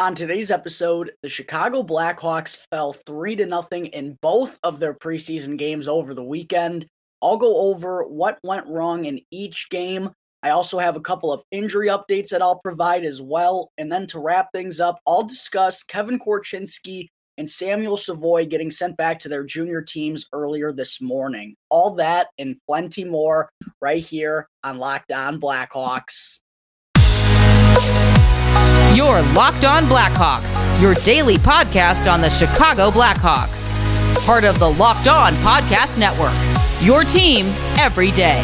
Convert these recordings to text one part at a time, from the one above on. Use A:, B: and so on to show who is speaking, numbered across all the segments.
A: On today's episode, the Chicago Blackhawks fell 3 to nothing in both of their preseason games over the weekend. I'll go over what went wrong in each game. I also have a couple of injury updates that I'll provide as well. And then to wrap things up, I'll discuss Kevin Korchinski and Samuel Savoy getting sent back to their junior teams earlier this morning. All that and plenty more right here on Locked On Blackhawks.
B: Your Locked On Blackhawks, your daily podcast on the Chicago Blackhawks. Part of the Locked On Podcast Network. Your team every day.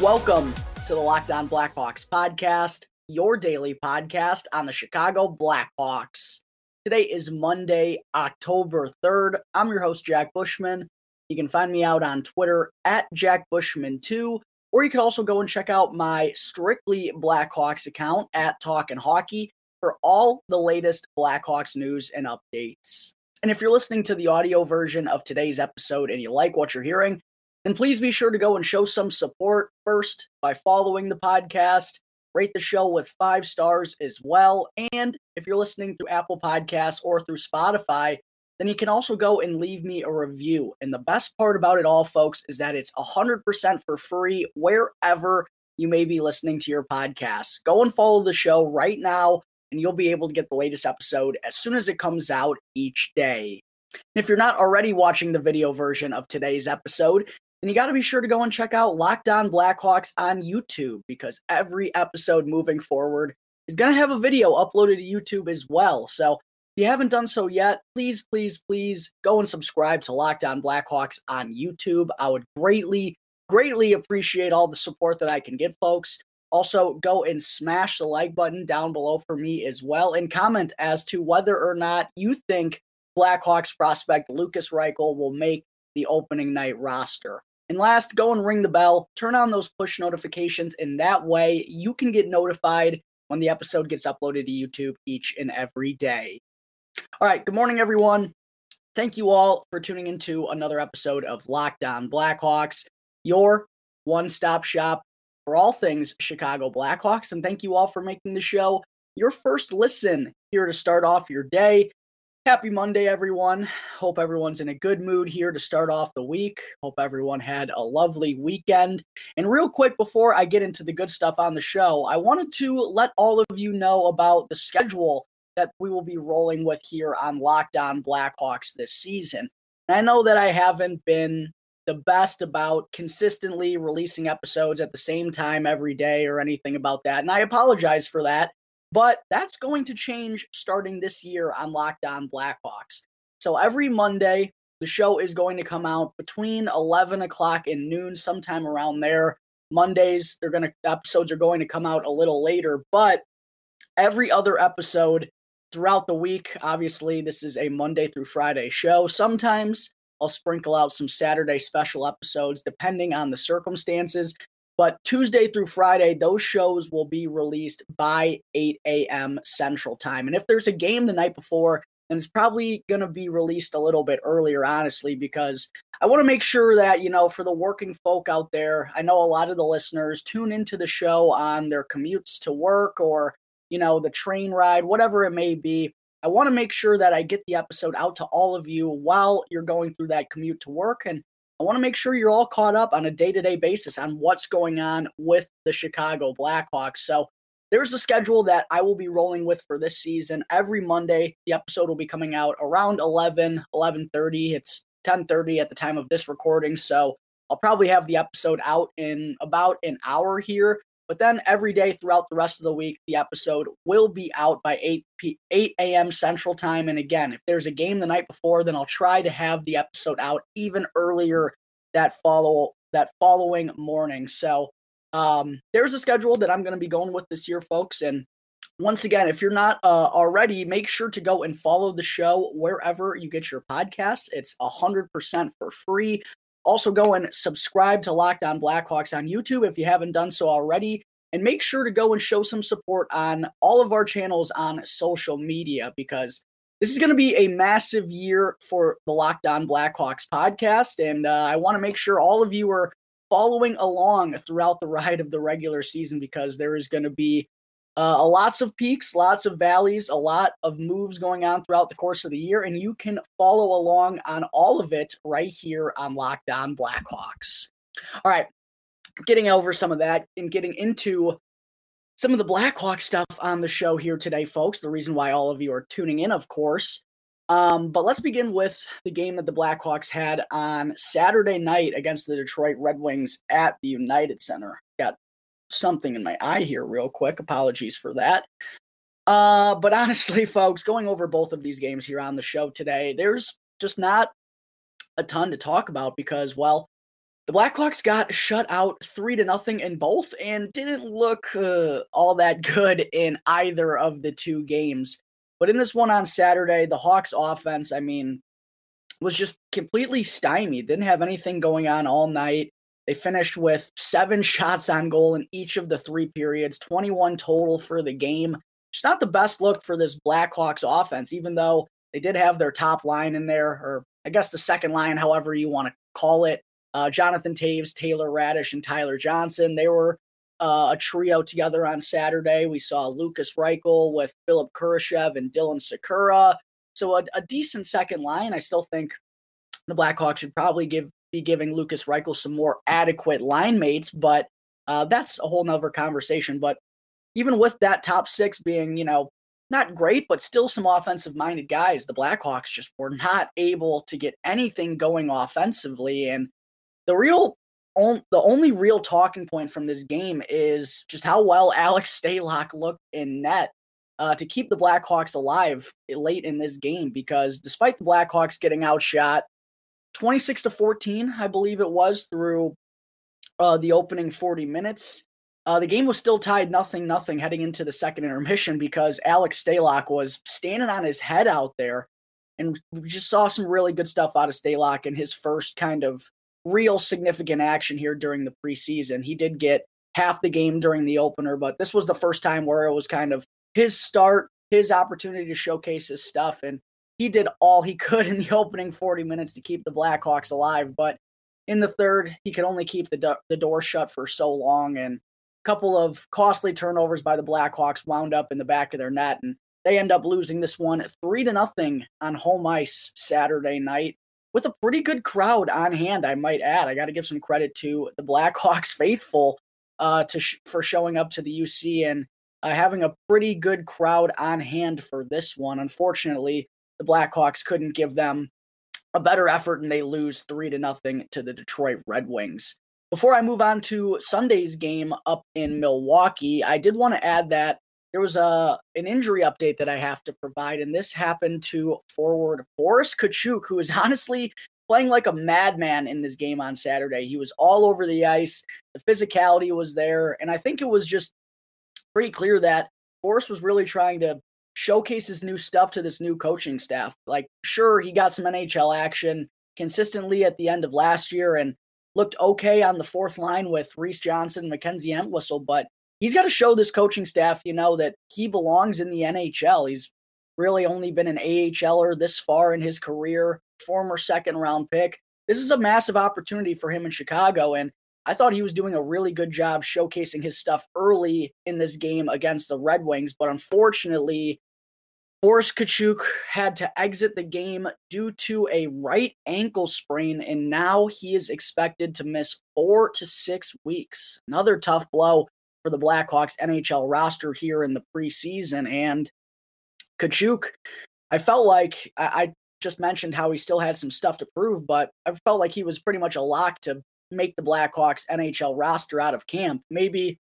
A: Welcome to the Locked On Blackhawks podcast, your daily podcast on the Chicago Blackhawks. Today is Monday, October 3rd. I'm your host, Jack Bushman. You can find me out on Twitter at Jack Bushman2, or you can also go and check out my Strictly Blackhawks account at Talkin' Hockey for all the latest Blackhawks news and updates. And if you're listening to the audio version of today's episode and you like what you're hearing, then please be sure to go and show some support first by following the podcast, rate the show with five stars as well. And if you're listening through Apple Podcasts or through Spotify, then you can also go and leave me a review. And the best part about it all, folks, is that it's 100% for free wherever you may be listening to your podcast. Go and follow the show right now, and you'll be able to get the latest episode as soon as it comes out each day. And if you're not already watching the video version of today's episode, then you got to be sure to go and check out Locked On Blackhawks on YouTube because every episode moving forward is going to have a video uploaded to YouTube as well. So you haven't done so yet, please, please, please go and subscribe to Locked On Blackhawks on YouTube. I would greatly, greatly appreciate all the support that I can get, folks. Also, go and smash the like button down below for me as well and comment as to whether or not you think Blackhawks prospect Lucas Reichel will make the opening night roster. And last, go and ring the bell, turn on those push notifications, and that way you can get notified when the episode gets uploaded to YouTube each and every day. All right, good morning, everyone. Thank you all for tuning into another episode of Locked On Blackhawks, your one stop shop for all things Chicago Blackhawks. And thank you all for making the show your first listen here to start off your day. Happy Monday, everyone. Hope everyone's in a good mood here to start off the week. Hope everyone had a lovely weekend. And, real quick, before I get into the good stuff on the show, I wanted to let all of you know about the schedule that we will be rolling with here on Locked On Blackhawks this season. And I know that I haven't been the best about consistently releasing episodes at the same time every day or anything about that. And I apologize for that. But that's going to change starting this year on Lockdown Blackhawks. So every Monday, the show is going to come out between 11 o'clock and noon, sometime around there. Mondays, they're going to episodes are going to come out a little later, but every other episode throughout the week, obviously, this is a Monday through Friday show. Sometimes I'll sprinkle out some Saturday special episodes depending on the circumstances. But Tuesday through Friday, those shows will be released by 8 a.m. Central Time. And if there's a game the night before, then it's probably going to be released a little bit earlier, honestly, because I want to make sure that, you know, for the working folk out there, I know a lot of the listeners tune into the show on their commutes to work or, you know, the train ride, whatever it may be. I want to make sure that I get the episode out to all of you while you're going through that commute to work. And I want to make sure you're all caught up on a day to day basis on what's going on with the Chicago Blackhawks. So there's a schedule that I will be rolling with for this season. Every Monday, the episode will be coming out around 11, 11.30. It's 10.30 at the time of this recording. So I'll probably have the episode out in about an hour here. But then every day throughout the rest of the week, the episode will be out by 8 p- 8 a.m. Central Time. And again, if there's a game the night before, then I'll try to have the episode out even earlier that follow that following morning. So um, there's a schedule that I'm going to be going with this year, folks. And once again, if you're not uh, already, make sure to go and follow the show wherever you get your podcasts. It's 100% for free. Also, go and subscribe to Locked On Blackhawks on YouTube if you haven't done so already. And make sure to go and show some support on all of our channels on social media because this is going to be a massive year for the Locked On Blackhawks podcast. And uh, I want to make sure all of you are following along throughout the ride of the regular season because there is going to be uh, lots of peaks, lots of valleys, a lot of moves going on throughout the course of the year, and you can follow along on all of it right here on Locked On Blackhawks. All right, getting over some of that and getting into some of the Blackhawk stuff on the show here today, folks. The reason why all of you are tuning in, of course. Um, but let's begin with the game that the Blackhawks had on Saturday night against the Detroit Red Wings at the United Center. Something in my eye here, real quick. Apologies for that. Uh, but honestly, folks, going over both of these games here on the show today, there's just not a ton to talk about because, well, the Blackhawks got shut out three to nothing in both and didn't look uh, all that good in either of the two games. But in this one on Saturday, the Hawks offense, I mean, was just completely stymied. Didn't have anything going on all night. They finished with seven shots on goal in each of the three periods, 21 total for the game. It's not the best look for this Blackhawks offense, even though they did have their top line in there, or I guess the second line, however you want to call it. Uh, Jonathan Toews, Taylor Raddysh, and Tyler Johnson. They were uh, a trio together on Saturday. We saw Lucas Reichel with Philip Kurashev and Dylan Sikura. So a, a, decent second line. I still think the Blackhawks should probably give be giving Lucas Reichel some more adequate line mates, but uh, that's a whole nother conversation. But even with that top six being, you know, not great, but still some offensive minded guys, the Blackhawks just were not able to get anything going offensively. And the real on, the only real talking point from this game is just how well Alex Stalock looked in net uh, to keep the Blackhawks alive late in this game because despite the Blackhawks getting outshot 26 to 14, I believe it was through uh, the opening 40 minutes. Uh, the game was still tied nothing nothing heading into the second intermission because Alex Stalock was standing on his head out there, and we just saw some really good stuff out of Stalock in his first kind of real significant action here during the preseason. He did get half the game during the opener, but this was the first time where it was kind of his start, his opportunity to showcase his stuff. And he did all he could in the opening 40 minutes to keep the Blackhawks alive. But in the third, he could only keep the, do- the door shut for so long. And a couple of costly turnovers by the Blackhawks wound up in the back of their net. And they end up losing this one three to nothing on home ice Saturday night with a pretty good crowd on hand, I might add. I got to give some credit to the Blackhawks faithful uh, to sh- for showing up to the UC and uh, having a pretty good crowd on hand for this one. Unfortunately, the Blackhawks couldn't give them a better effort, and they lose three to nothing to the Detroit Red Wings. Before I move on to Sunday's game up in Milwaukee, I did want to add that there was a an injury update that I have to provide, and this happened to forward Boris Katchouk, who is honestly playing like a madman in this game on Saturday. He was all over the ice. The physicality was there, and I think it was just pretty clear that Boris was really trying to showcase his new stuff to this new coaching staff. Like, sure, he got some NHL action consistently at the end of last year and looked okay on the fourth line with Reese Johnson, Mackenzie Entwistle, but he's got to show this coaching staff, you know, that he belongs in the NHL. He's really only been an AHLer this far in his career, former second round pick. This is a massive opportunity for him in Chicago. And I thought he was doing a really good job showcasing his stuff early in this game against the Red Wings. But unfortunately, Boris Katchouk had to exit the game due to a right ankle sprain, and now he is expected to miss four to six weeks. Another tough blow for the Blackhawks NHL roster here in the preseason. And Katchouk, I felt like I, I just mentioned how he still had some stuff to prove, but I felt like he was pretty much a lock to make the Blackhawks NHL roster out of camp. Maybe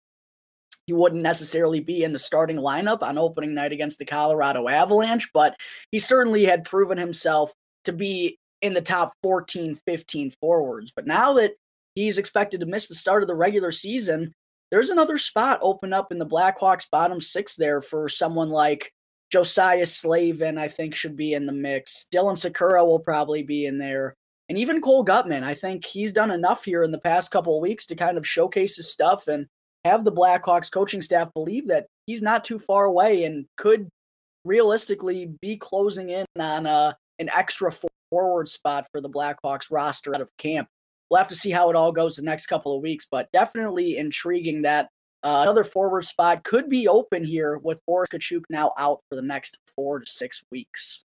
A: he wouldn't necessarily be in the starting lineup on opening night against the Colorado Avalanche, but he certainly had proven himself to be in the top 14, 15 forwards. But now that he's expected to miss the start of the regular season, there's another spot open up in the Blackhawks bottom six there for someone like Josiah Slavin, I think should be in the mix. Dylan Sikura will probably be in there. And even Cole Guttman, I think he's done enough here in the past couple of weeks to kind of showcase his stuff and have the Blackhawks coaching staff believe that he's not too far away and could realistically be closing in on uh, an extra forward spot for the Blackhawks roster out of camp we'll have to see how it all goes the next couple of weeks, but definitely intriguing that uh, another forward spot could be open here with Boris Katchouk now out for the next four to six weeks.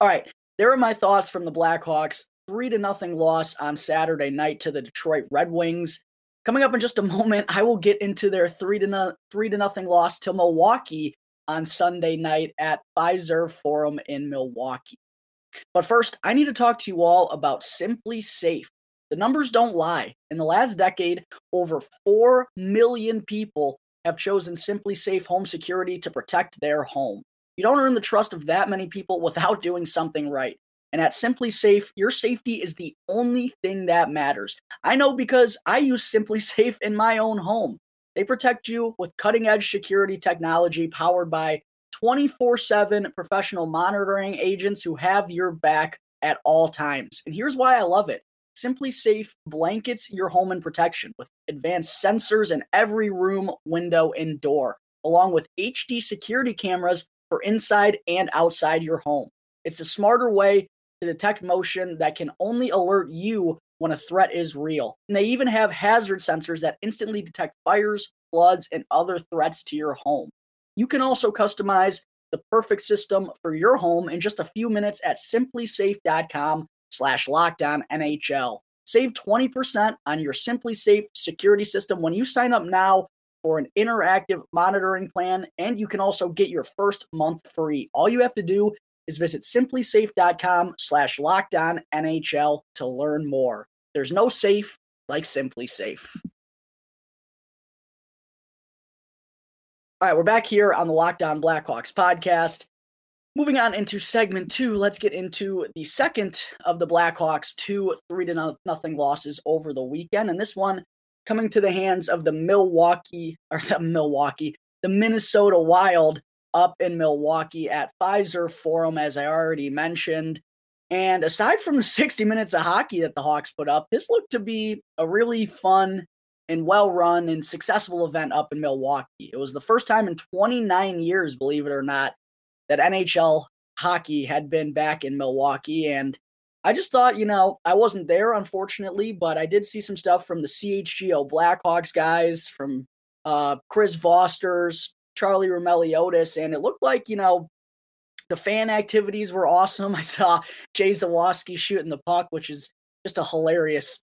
A: All right, there are my thoughts from the Blackhawks. Three to nothing loss on Saturday night to the Detroit Red Wings. Coming up in just a moment, I will get into their three to no, three to nothing loss to Milwaukee on Sunday night at Fiserv Forum in Milwaukee. But first, I need to talk to you all about SimpliSafe. The numbers don't lie. In the last decade, over 4 million people have chosen SimpliSafe Home Security to protect their home. You don't earn the trust of that many people without doing something right. And at SimpliSafe, your safety is the only thing that matters. I know because I use Simply Safe in my own home. They protect you with cutting edge security technology powered by 24 7 professional monitoring agents who have your back at all times. And here's why I love it SimpliSafe blankets your home in protection with advanced sensors in every room, window, and door, along with HD security cameras for inside and outside your home. It's a smarter way to detect motion that can only alert you when a threat is real. And they even have hazard sensors that instantly detect fires, floods, and other threats to your home. You can also customize the perfect system for your home in just a few minutes at simplisafe.com slash lockdown NHL. Save 20% on your SimpliSafe security system when you sign up now for an interactive monitoring plan, and you can also get your first month free. All you have to do is visit simplisafe.com slash lockdown NHL to learn more. There's no safe like SimpliSafe. All right, we're back here on the Locked On Blackhawks podcast. Moving on into segment two, let's get into the second of the Blackhawks' two three to no- nothing losses over the weekend, and this one coming to the hands of the Milwaukee or the Milwaukee, the Minnesota Wild up in Milwaukee at Fiserv Forum, as I already mentioned. And aside from the 60 minutes of hockey that the Hawks put up, this looked to be a really fun and well run and successful event up in Milwaukee. It was the first time in 29 years, believe it or not, that NHL hockey had been back in Milwaukee. And I just thought, you know, I wasn't there, unfortunately, but I did see some stuff from the CHGO Blackhawks guys, from uh, Chris Vosters, Charlie Roumeliotis, and it looked like, you know, the fan activities were awesome. I saw Jay Zawaski shooting the puck, which is just a hilarious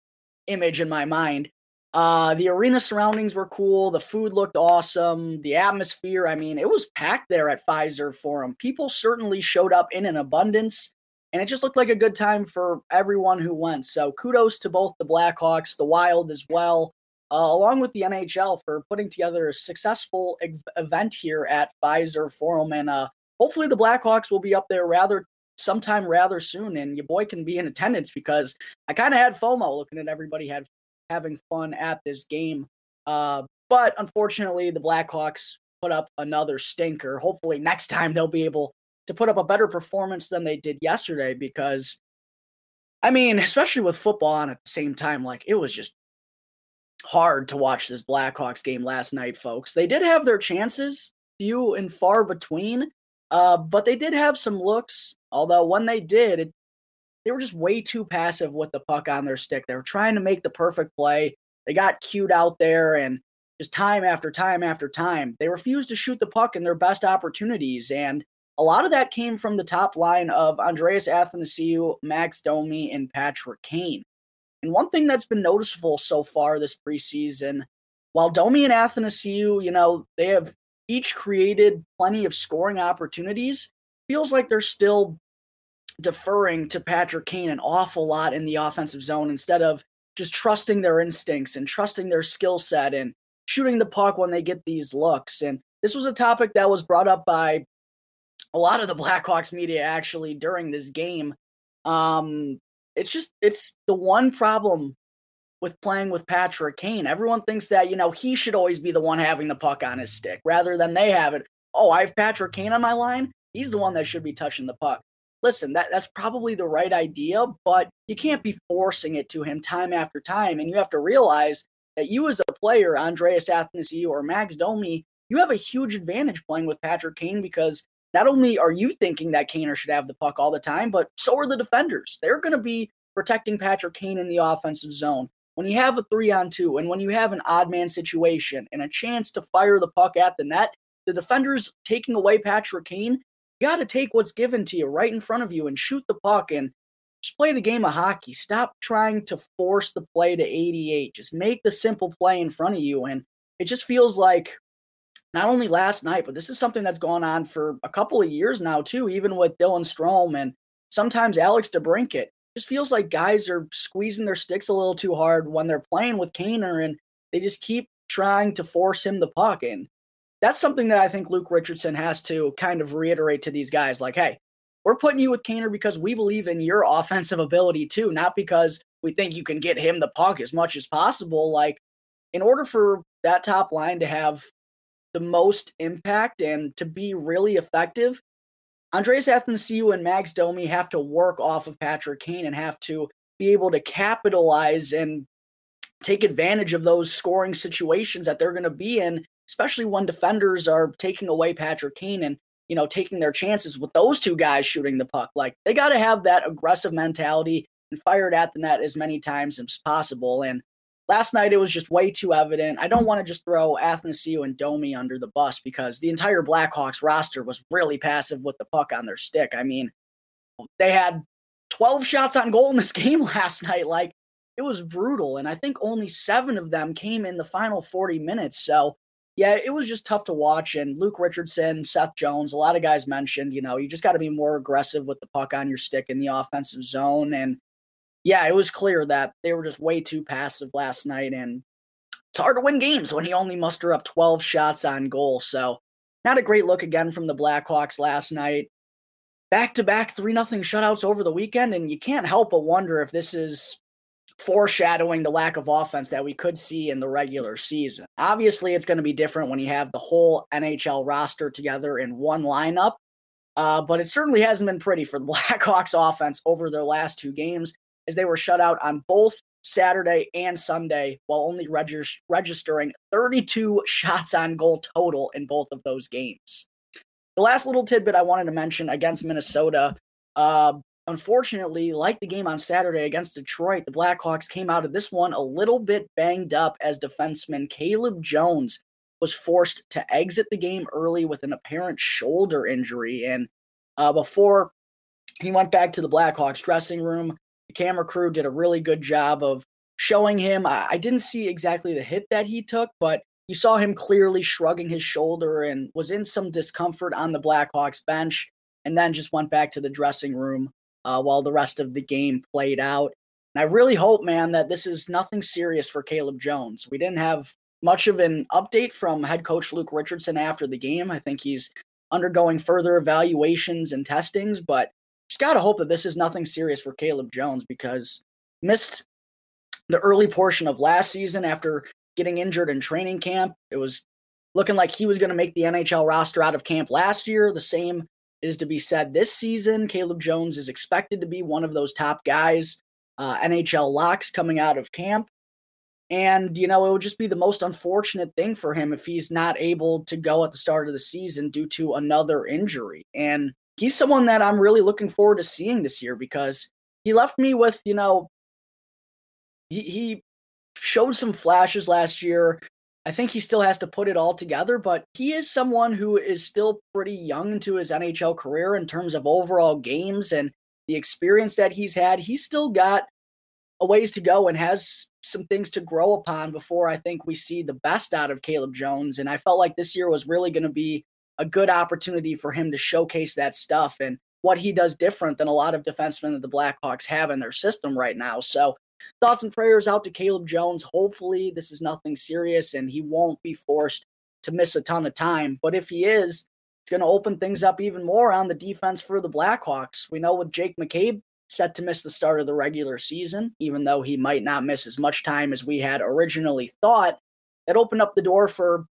A: image in my mind. Uh, the arena surroundings were cool. The food looked awesome. The atmosphere, I mean, it was packed there at Fiserv Forum. People certainly showed up in an abundance, and it just looked like a good time for everyone who went. So kudos to both the Blackhawks, the Wild as well uh, along with the NHL for putting together a successful e- event here at Fiserv Forum. And uh, hopefully the Blackhawks will be up there rather sometime rather soon, and your boy can be in attendance because I kind of had FOMO looking at everybody had having fun at this game. Uh, but unfortunately, the Blackhawks put up another stinker. Hopefully, next time they'll be able to put up a better performance than they did yesterday because I mean, especially with football on at the same time, like it was just hard to watch this Blackhawks game last night, folks. They did have their chances, few and far between, uh, but they did have some looks. Although when they did, it, they were just way too passive with the puck on their stick. They were trying to make the perfect play. They got cued out there, and just time after time after time, they refused to shoot the puck in their best opportunities. And a lot of that came from the top line of Andreas Athanasiou, Max Domi, and Patrick Kane. And one thing that's been noticeable so far this preseason, while Domi and Athanasiou, you know, they have each created plenty of scoring opportunities, feels like they're still deferring to Patrick Kane an awful lot in the offensive zone instead of just trusting their instincts and trusting their skill set and shooting the puck when they get these looks. And this was a topic that was brought up by a lot of the Blackhawks media actually during this game. Um, it's just it's the one problem with playing with Patrick Kane. Everyone thinks that, you know, he should always be the one having the puck on his stick rather than they have it. Oh, I have Patrick Kane on my line. He's the one that should be touching the puck. Listen, that, that's probably the right idea, but you can't be forcing it to him time after time. And you have to realize that you, as a player, Andreas Athanasiou or Max Domi, you have a huge advantage playing with Patrick Kane because not only are you thinking that Kaner should have the puck all the time, but so are the defenders. They're going to be protecting Patrick Kane in the offensive zone, when you have a three on two, and when you have an odd man situation and a chance to fire the puck at the net, the defenders taking away Patrick Kane, you got to take what's given to you right in front of you and shoot the puck and just play the game of hockey. Stop trying to force the play to 88. Just make the simple play in front of you. And it just feels like not only last night, but this is something that's gone on for a couple of years now, too, even with Dylan Strome and sometimes Alex DeBrincat. Just feels like guys are squeezing their sticks a little too hard when they're playing with Kaner and they just keep trying to force him the puck. And that's something that I think Luke Richardson has to kind of reiterate to these guys like, hey, we're putting you with Kaner because we believe in your offensive ability too, not because we think you can get him the puck as much as possible. Like, in order for that top line to have the most impact and to be really effective, Andreas Athanasiou and Max Domi have to work off of Patrick Kane and have to be able to capitalize and take advantage of those scoring situations that they're going to be in, especially when defenders are taking away Patrick Kane and you know taking their chances with those two guys shooting the puck. Like they got to have that aggressive mentality and fire it at the net as many times as possible. And last night it was just way too evident. I don't want to just throw Athanasiou and Domi under the bus because the entire Blackhawks roster was really passive with the puck on their stick. I mean, they had 12 shots on goal in this game last night. Like it was brutal. And I think only seven of them came in the final 40 minutes. So yeah, it was just tough to watch. And Luke Richardson, Seth Jones, a lot of guys mentioned, you know, you just got to be more aggressive with the puck on your stick in the offensive zone. And yeah, it was clear that they were just way too passive last night. And it's hard to win games when you only muster up 12 shots on goal. So, not a great look again from the Blackhawks last night. Back to back 3 0 shutouts over the weekend. And you can't help but wonder if this is foreshadowing the lack of offense that we could see in the regular season. Obviously, it's going to be different when you have the whole NHL roster together in one lineup. Uh, but it certainly hasn't been pretty for the Blackhawks offense over their last two games as they were shut out on both Saturday and Sunday while only regis- registering 32 shots on goal total in both of those games. The last little tidbit I wanted to mention against Minnesota, uh, unfortunately, like the game on Saturday against Detroit, the Blackhawks came out of this one a little bit banged up as defenseman Caleb Jones was forced to exit the game early with an apparent shoulder injury. And uh, before he went back to the Blackhawks dressing room, the camera crew did a really good job of showing him. I, I didn't see exactly the hit that he took, but you saw him clearly shrugging his shoulder and was in some discomfort on the Blackhawks bench, and then just went back to the dressing room uh, while the rest of the game played out. And I really hope, man, that this is nothing serious for Caleb Jones. We didn't have much of an update from head coach Luke Richardson after the game. I think he's undergoing further evaluations and testings, but just got to hope that this is nothing serious for Caleb Jones because missed the early portion of last season after getting injured in training camp. It was looking like he was going to make the NHL roster out of camp last year. The same is to be said this season. Caleb Jones is expected to be one of those top guys, uh, NHL locks coming out of camp. And, you know, it would just be the most unfortunate thing for him if he's not able to go at the start of the season due to another injury. And he's someone that I'm really looking forward to seeing this year because he left me with, you know, he, he showed some flashes last year. I think he still has to put it all together, but he is someone who is still pretty young into his NHL career in terms of overall games and the experience that he's had. He's still got a ways to go and has some things to grow upon before I think we see the best out of Caleb Jones. And I felt like this year was really going to be a good opportunity for him to showcase that stuff and what he does different than a lot of defensemen that the Blackhawks have in their system right now. So, thoughts and prayers out to Caleb Jones. Hopefully, this is nothing serious and he won't be forced to miss a ton of time. But if he is, it's going to open things up even more on the defense for the Blackhawks. We know with Jake McCabe set to miss the start of the regular season, even though he might not miss as much time as we had originally thought. It opened up the door for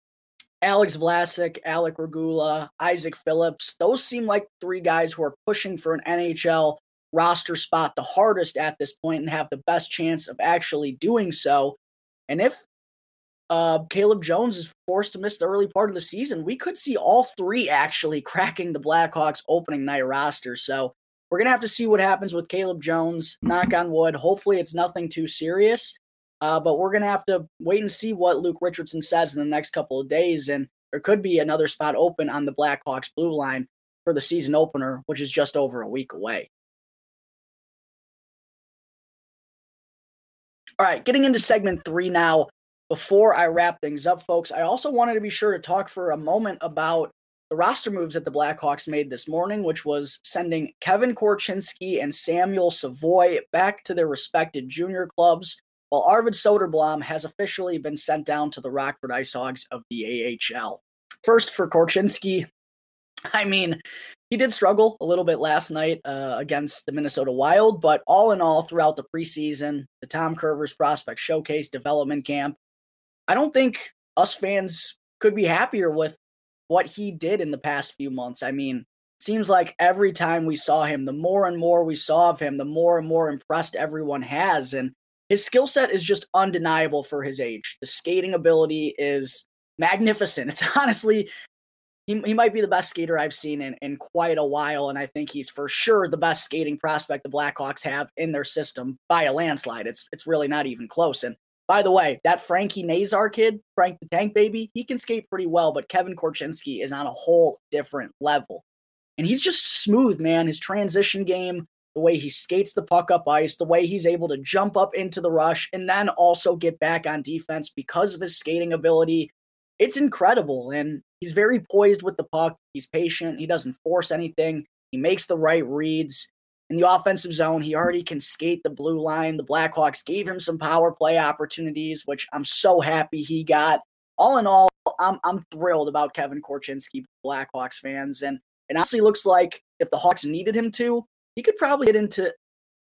A: Alex Vlasic, Alec Regula, Isaac Phillips, those seem like three guys who are pushing for an NHL roster spot the hardest at this point and have the best chance of actually doing so. And if uh, Caleb Jones is forced to miss the early part of the season, we could see all three actually cracking the Blackhawks opening night roster. So we're going to have to see what happens with Caleb Jones. Knock on wood. Hopefully, it's nothing too serious. Uh, but we're going to have to wait and see what Luke Richardson says in the next couple of days. And there could be another spot open on the Blackhawks blue line for the season opener, which is just over a week away. All right, getting into segment three now. Before I wrap things up, folks, I also wanted to be sure to talk for a moment about the roster moves that the Blackhawks made this morning, which was sending Kevin Korchinski and Samuel Savoy back to their respected junior clubs, while Arvid Soderblom has officially been sent down to the Rockford Ice Hogs of the AHL. First, for Korchinski, I mean, he did struggle a little bit last night uh, against the Minnesota Wild, but all in all, throughout the preseason, the Tom Kurvers Prospect Showcase Development Camp, I don't think us fans could be happier with what he did in the past few months. I mean, seems like every time we saw him, the more and more we saw of him, the more and more impressed everyone has. And his skill set is just undeniable for his age. The skating ability is magnificent. It's honestly, he, he might be the best skater I've seen in, in quite a while. And I think he's for sure the best skating prospect the Blackhawks have in their system by a landslide. It's, it's really not even close. And by the way, that Frankie Nazar kid, Frank the Tank Baby, he can skate pretty well, but Kevin Korchinski is on a whole different level. And he's just smooth, man. His transition game, the way he skates the puck up ice, the way he's able to jump up into the rush and then also get back on defense because of his skating ability. It's incredible. And he's very poised with the puck. He's patient. He doesn't force anything. He makes the right reads in the offensive zone. He already can skate the blue line. The Blackhawks gave him some power play opportunities, which I'm so happy he got. All in all, I'm I'm thrilled about Kevin Korchinski, Blackhawks fans, and it honestly looks like if the Hawks needed him to, he could probably get into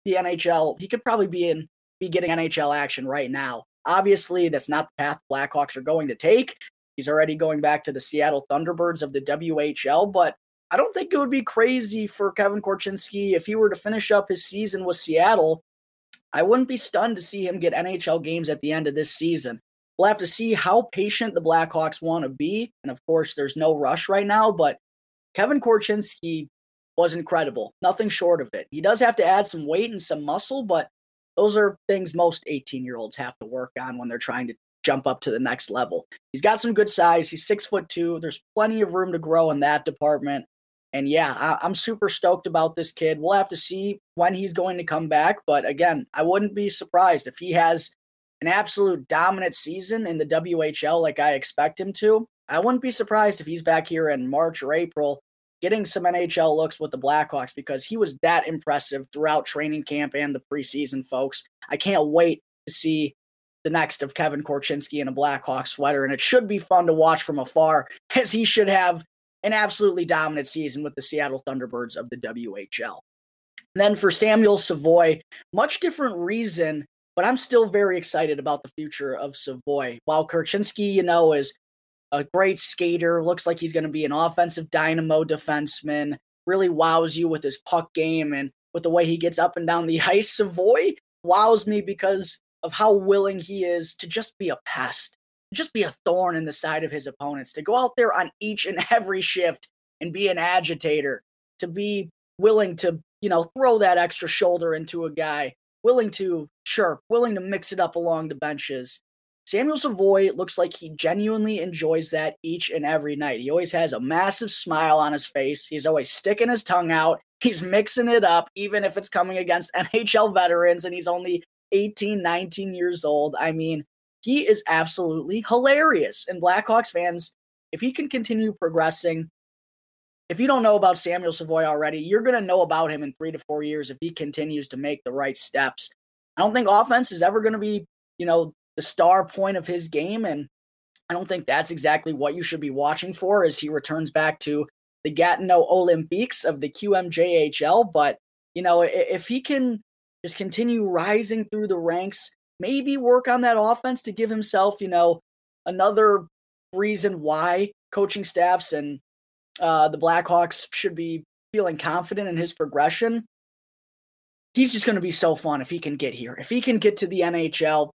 A: the NHL. He could probably be in be getting NHL action right now. Obviously, that's not the path Blackhawks are going to take. He's already going back to the Seattle Thunderbirds of the WHL, but I don't think it would be crazy for Kevin Korchinski if he were to finish up his season with Seattle. I wouldn't be stunned to see him get NHL games at the end of this season. We'll have to see how patient the Blackhawks want to be. And of course, there's no rush right now, but Kevin Korchinski was incredible. Nothing short of it. He does have to add some weight and some muscle, but those are things most 18 year olds have to work on when they're trying to jump up to the next level. He's got some good size. He's six foot two. There's plenty of room to grow in that department. And yeah, I, am super stoked about this kid. We'll have to see when he's going to come back. But again, I wouldn't be surprised if he has an absolute dominant season in the WHL like I expect him to. I wouldn't be surprised if he's back here in March or April getting some NHL looks with the Blackhawks because he was that impressive throughout training camp and the preseason, folks. I can't wait to see the next of Kevin Korchinski in a Blackhawk sweater, and it should be fun to watch from afar as he should have an absolutely dominant season with the Seattle Thunderbirds of the WHL. And then for Samuel Savoy, much different reason, but I'm still very excited about the future of Savoy. While Korchinski, you know, is a great skater, looks like he's going to be an offensive dynamo defenseman, really wows you with his puck game and with the way he gets up and down the ice. Savoy wows me because of how willing he is to just be a pest, just be a thorn in the side of his opponents, to go out there on each and every shift and be an agitator, to be willing to, you know, throw that extra shoulder into a guy, willing to chirp, willing to mix it up along the benches. Samuel Savoy looks like he genuinely enjoys that each and every night. He always has a massive smile on his face. He's always sticking his tongue out. He's mixing it up, even if it's coming against NHL veterans and he's only 18, 19 years old. I mean, he is absolutely hilarious. And Blackhawks fans, if he can continue progressing, if you don't know about Samuel Savoy already, you're going to know about him in three to four years if he continues to make the right steps. I don't think offense is ever going to be, you know, the star point of his game. And I don't think that's exactly what you should be watching for as he returns back to the Gatineau Olympiques of the QMJHL. But, you know, if he can just continue rising through the ranks, maybe work on that offense to give himself, you know, another reason why coaching staffs and uh, the Blackhawks should be feeling confident in his progression. He's just going to be so fun if he can get here. If he can get to the NHL,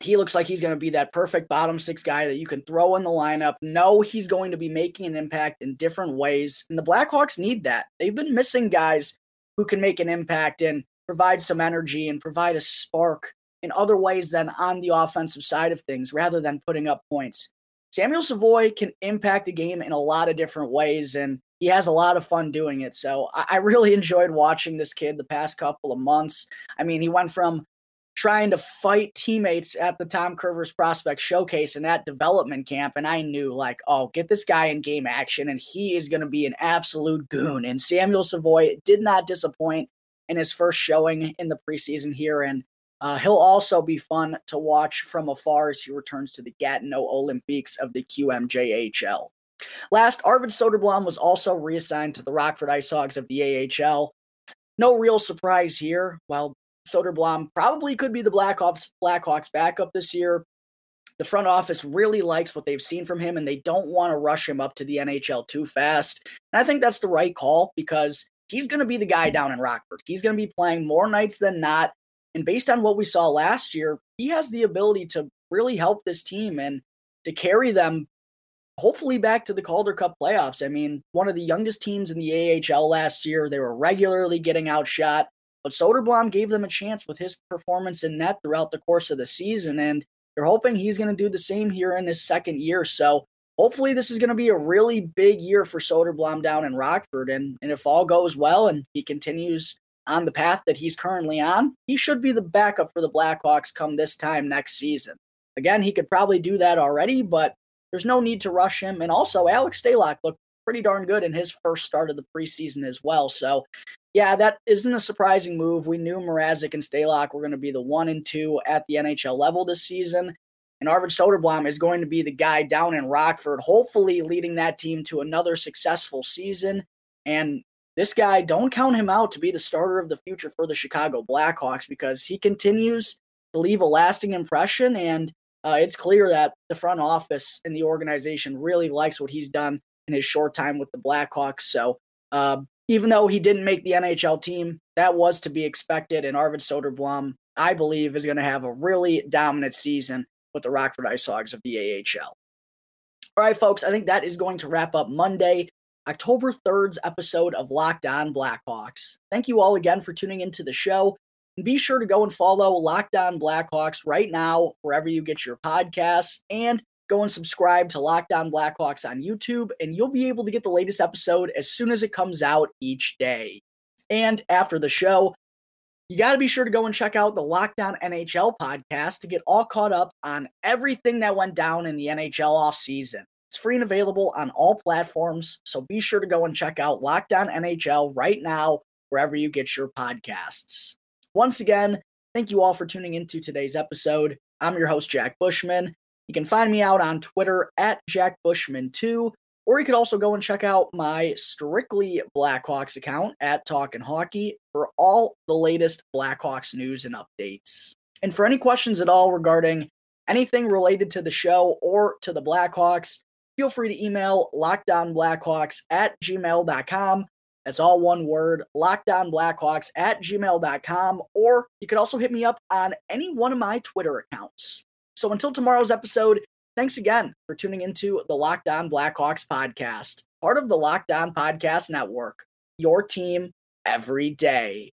A: he looks like he's going to be that perfect bottom six guy that you can throw in the lineup. Know he's going to be making an impact in different ways. And the Blackhawks need that. They've been missing guys who can make an impact and provide some energy and provide a spark in other ways than on the offensive side of things rather than putting up points. Samuel Savoy can impact the game in a lot of different ways, and he has a lot of fun doing it. So I really enjoyed watching this kid the past couple of months. I mean, he went from trying to fight teammates at the Tom Kurvers Prospect Showcase in that development camp. And I knew, like, oh, get this guy in game action, and he is going to be an absolute goon. And Samuel Savoy did not disappoint in his first showing in the preseason here. And uh, he'll also be fun to watch from afar as he returns to the Gatineau Olympiques of the QMJHL. Last, Arvid Soderblom was also reassigned to the Rockford Ice Hogs of the AHL. No real surprise here. While Soderblom probably could be the Blackhawks Blackhawks backup this year. The front office really likes what they've seen from him, and they don't want to rush him up to the NHL too fast. And I think that's the right call because he's going to be the guy hmm. down in Rockford. He's going to be playing more nights than not. And based on what we saw last year, he has the ability to really help this team and to carry them hopefully back to the Calder Cup playoffs. I mean, one of the youngest teams in the AHL last year, they were regularly getting outshot. But Soderblom gave them a chance with his performance in net throughout the course of the season, and they're hoping he's going to do the same here in his second year. So hopefully this is going to be a really big year for Soderblom down in Rockford. And, and if all goes well and he continues on the path that he's currently on, he should be the backup for the Blackhawks come this time next season. Again, he could probably do that already, but there's no need to rush him. And also, Alex Stalock looked pretty darn good in his first start of the preseason as well. So yeah, that isn't a surprising move. We knew Mrazek and Stalock were going to be the one and two at the NHL level this season. And Arvid Soderblom is going to be the guy down in Rockford, hopefully leading that team to another successful season. And this guy, don't count him out to be the starter of the future for the Chicago Blackhawks because he continues to leave a lasting impression. And uh, it's clear that the front office and the organization really likes what he's done in his short time with the Blackhawks. So uh, even though he didn't make the NHL team, that was to be expected. And Arvid Soderblom, I believe, is going to have a really dominant season with the Rockford Ice Hogs of the AHL. All right, folks, I think that is going to wrap up Monday, October 3rd's episode of Locked On Blackhawks. Thank you all again for tuning into the show. And be sure to go and follow Locked On Blackhawks right now, wherever you get your podcasts. And go and subscribe to Locked On Blackhawks on YouTube, and you'll be able to get the latest episode as soon as it comes out each day. And after the show, you got to be sure to go and check out the Locked On NHL podcast to get all caught up on everything that went down in the NHL offseason. It's free and available on all platforms, so be sure to go and check out Locked On NHL right now, wherever you get your podcasts. Once again, thank you all for tuning into today's episode. I'm your host, Jack Bushman. You can find me out on Twitter at Jack Bushman2, or you could also go and check out my strictly Blackhawks account at Talkin' Hockey for all the latest Blackhawks news and updates. And for any questions at all regarding anything related to the show or to the Blackhawks, feel free to email lockdownblackhawks at gmail.com. That's all one word, lockdownblackhawks at gmail.com. Or you could also hit me up on any one of my Twitter accounts. So until tomorrow's episode, thanks again for tuning into the Locked On Blackhawks podcast, part of the Locked On Podcast Network. Your team every day.